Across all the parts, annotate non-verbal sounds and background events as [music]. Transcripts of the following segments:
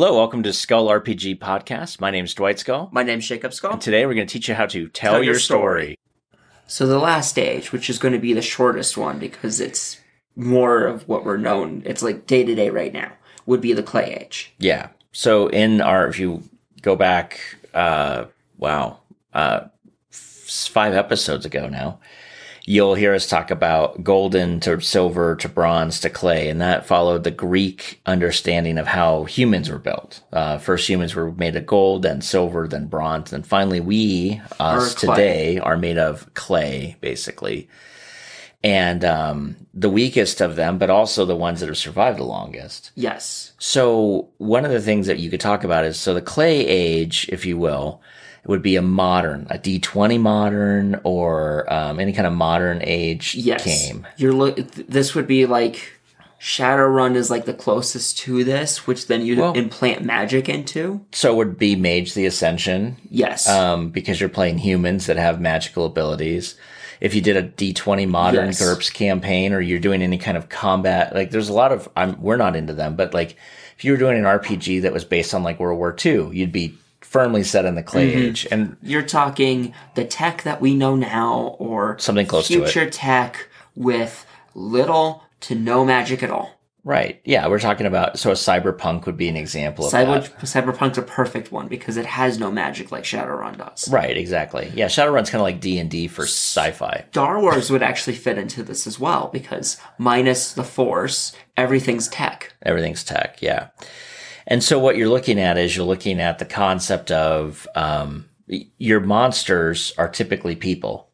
Hello, welcome to Skull RPG Podcast. My name is Dwight Skull. My name name's Jacob Skull. And today we're going to teach you how to tell, Tell your, your story. So the last stage, which is going to be the shortest one because it's more of what we're known, it's like day to day right now, would be the clay age. Yeah. So in our, if you go back, uh, wow, uh, f- five episodes ago now, you'll hear us talk about golden to silver to bronze to clay, and that followed the Greek understanding of how humans were built. Uh, first, humans were made of gold, then silver, then bronze, and finally, we us today are made of clay, basically. And um, the weakest of them, but also the ones that have survived the longest. Yes. So one of the things that you could talk about is so the clay age, if you will, would be a modern, a D20 modern or um, any kind of modern age Yes. game. You're look. th- This would be like Shadowrun is like the closest to this, which then you Well- implant magic into. So it would be Mage the Ascension Yes. um, because you're playing humans that have magical abilities. If you did a D20 modern Yes. GURPS campaign or you're doing any kind of combat, like there's a lot of, I'm, we're not into them, but like if you were doing an RPG that was based on like World War II, you'd be firmly set in the clay Mm-hmm. age. And You're talking the tech that we know now, or Something close to it. future tech with little to no magic at all. Right. Yeah, we're talking about so a cyberpunk would be an example of Cyber, that. Cyberpunk's a perfect one because it has no magic like Shadowrun does. Right, exactly. Yeah, Shadowrun's kind of like D and D for sci-fi. Star Wars would actually fit into this as well because minus the Force, everything's tech. Everything's tech. Yeah. And so what you're looking at is you're looking at the concept of um, your monsters are typically people.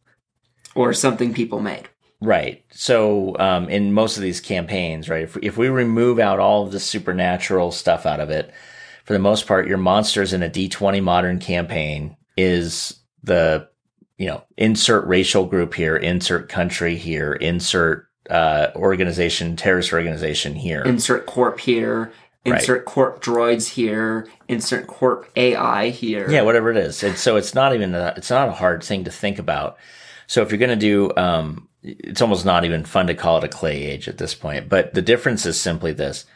Or something people made. Right. So um, in most of these campaigns, right, if, if we remove out all of the supernatural stuff out of it, for the most part, your monsters in a D20 modern campaign is the, you know, insert racial group here, insert country here, insert uh, organization, terrorist organization here. Insert corp here, Right. insert corp droids here, insert corp AI here. Yeah, whatever it is. And so it's not even a, it's not a hard thing to think about. So if you're going to do, um, it's almost not even fun to call it a clay age at this point. But the difference is simply this: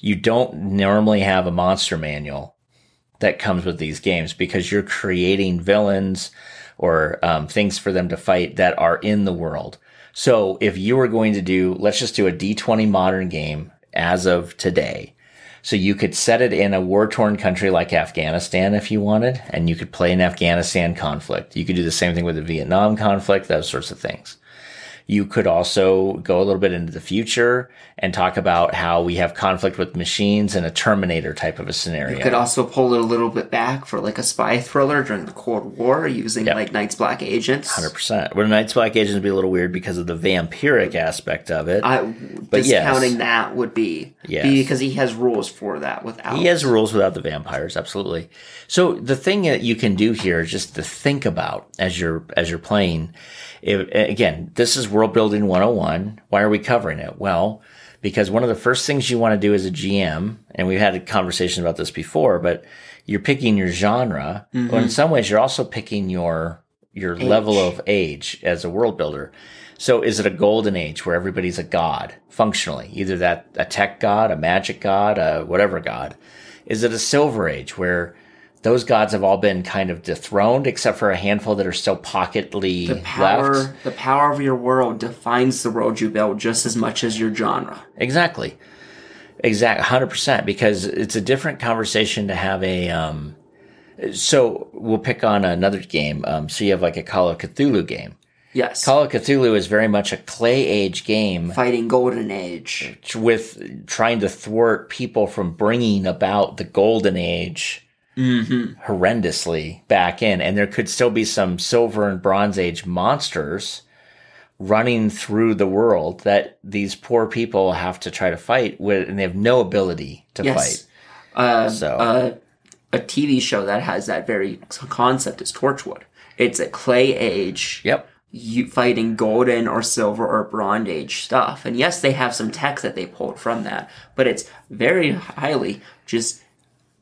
you don't normally have a monster manual that comes with these games because you're creating villains or um, things for them to fight that are in the world. So if you were going to do, let's just do a D20 modern game as of today. So you could set it in a war torn country like Afghanistan if you wanted, and you could play an Afghanistan conflict. You could do the same thing with the Vietnam conflict, those sorts of things. You could also go a little bit into the future and talk about how we have conflict with machines and a Terminator type of a scenario. You could also pull it a little bit back for like a spy thriller during the Cold War using Yeah. like Night's Black Agents. Hundred percent. Where Night's Black Agents would be a little weird because of the vampiric aspect of it. I, But yes. discounting that would be Yes. because he has rules for that without He has rules without the vampires, absolutely. So the thing that you can do here is just to think about as you're as you're playing. If, again, this is world building 101. Why are we covering it? Well, because one of the first things you want to do as a GM, and we've had a conversation about this before, but you're picking your genre. Mm-hmm. But in some ways, you're also picking your your level of age as a world builder. So is it a golden age where everybody's a god functionally, either that a tech god, a magic god, a whatever god? Is it a silver age where those gods have all been kind of dethroned except for a handful that are still pocketly the power. left? The power of your world defines the world you build just as much as your genre. Exactly. Exact 100% because it's a different conversation to have a um so we'll pick on another game. Um so you have like a Call of Cthulhu game. Yes, Call of Cthulhu is very much a clay age game fighting Golden Age. with trying to thwart people from bringing about the golden age horrendously back in and there could still be some silver and bronze age monsters running through the world that these poor people have to try to fight with and they have no ability to Yes. fight Uh, so uh, a TV show that has that very concept is Torchwood. It's a clay age. yep you fighting golden or silver or bronze age stuff. And yes, they have some tech that they pulled from that, but it's very highly just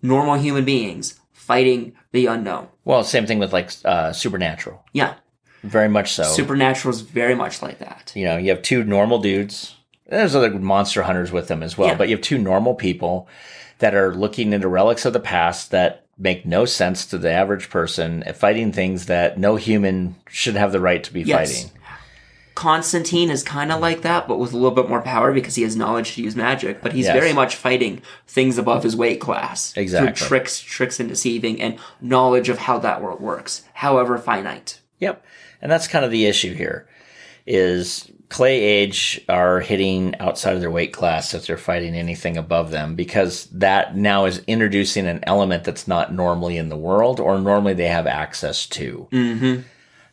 normal human beings fighting the unknown. well same thing with like uh supernatural Yeah, very much so supernatural is very much like that. you know you have two normal dudes there's other monster hunters with them as well. Yeah. But you have two normal people that are looking into relics of the past that make no sense to the average person, fighting things that no human should have the right to be Yes. fighting. Constantine is kind of like that, but with a little bit more power because he has knowledge to use magic. But he's Yes. very much fighting things above his weight class Exactly. through tricks, tricks and deceiving, and knowledge of how that world works, however finite. Yep. And that's kind of the issue here is Clay Age are hitting outside of their weight class if they're fighting anything above them because that now is introducing an element that's not normally in the world or normally they have access to. Mm-hmm.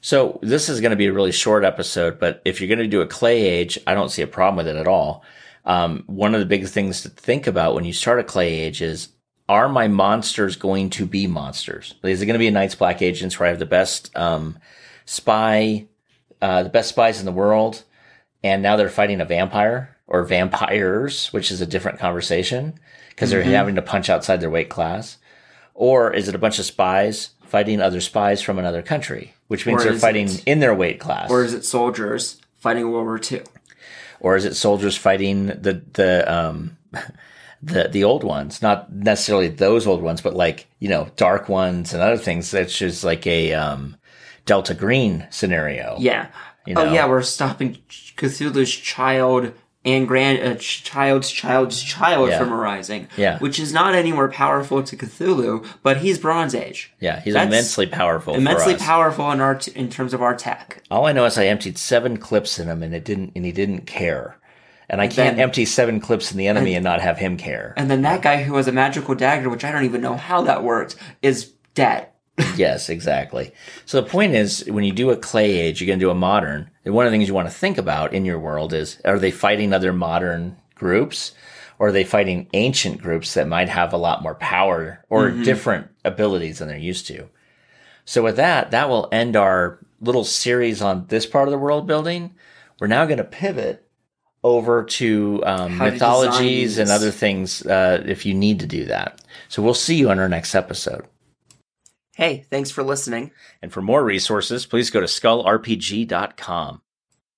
So this is going to be a really short episode, but if you're going to do a Clay Age, I don't see a problem with it at all. Um, one of the big things to think about when you start a Clay Age is are my monsters going to be monsters? Is it going to be a Night's Black Agents where I have the best um, spy, uh, the best spies in the world, and now they're fighting a vampire or vampires, which is a different conversation because they're having to punch outside their weight class? Or is it a bunch of spies fighting other spies from another country, which means Or they're fighting it- in their weight class? Or is it soldiers fighting World War II? or is it soldiers fighting the the um [laughs] the the old ones not necessarily those old ones but like you know dark ones and other things that's just like a um delta green scenario Yeah. You Oh yeah, we're stopping Cthulhu's child and grand uh, ch- child's child's child Yeah. from arising. Yeah. Which is not any more powerful to Cthulhu, but he's Bronze Age. yeah he's That's immensely powerful Immensely powerful in our t- in terms of our tech. all i know is i emptied seven clips in him and it didn't and he didn't care and i can't then- empty seven clips in the enemy and not have him care And then that guy who has a magical dagger, which I don't even know how that worked, is dead. Yes, exactly. So the point is, when you do a clay age, you're going to do a modern. And one of the things you want to think about in your world is, are they fighting other modern groups? Or are they fighting ancient groups that might have a lot more power or different abilities than they're used to? So with that, that will end our little series on this part of the world building. We're now going to pivot over to um, mythologies and other things uh, if you need to do that. So we'll see you on our next episode. Hey, thanks for listening. And for more resources, please go to skullrpg.com.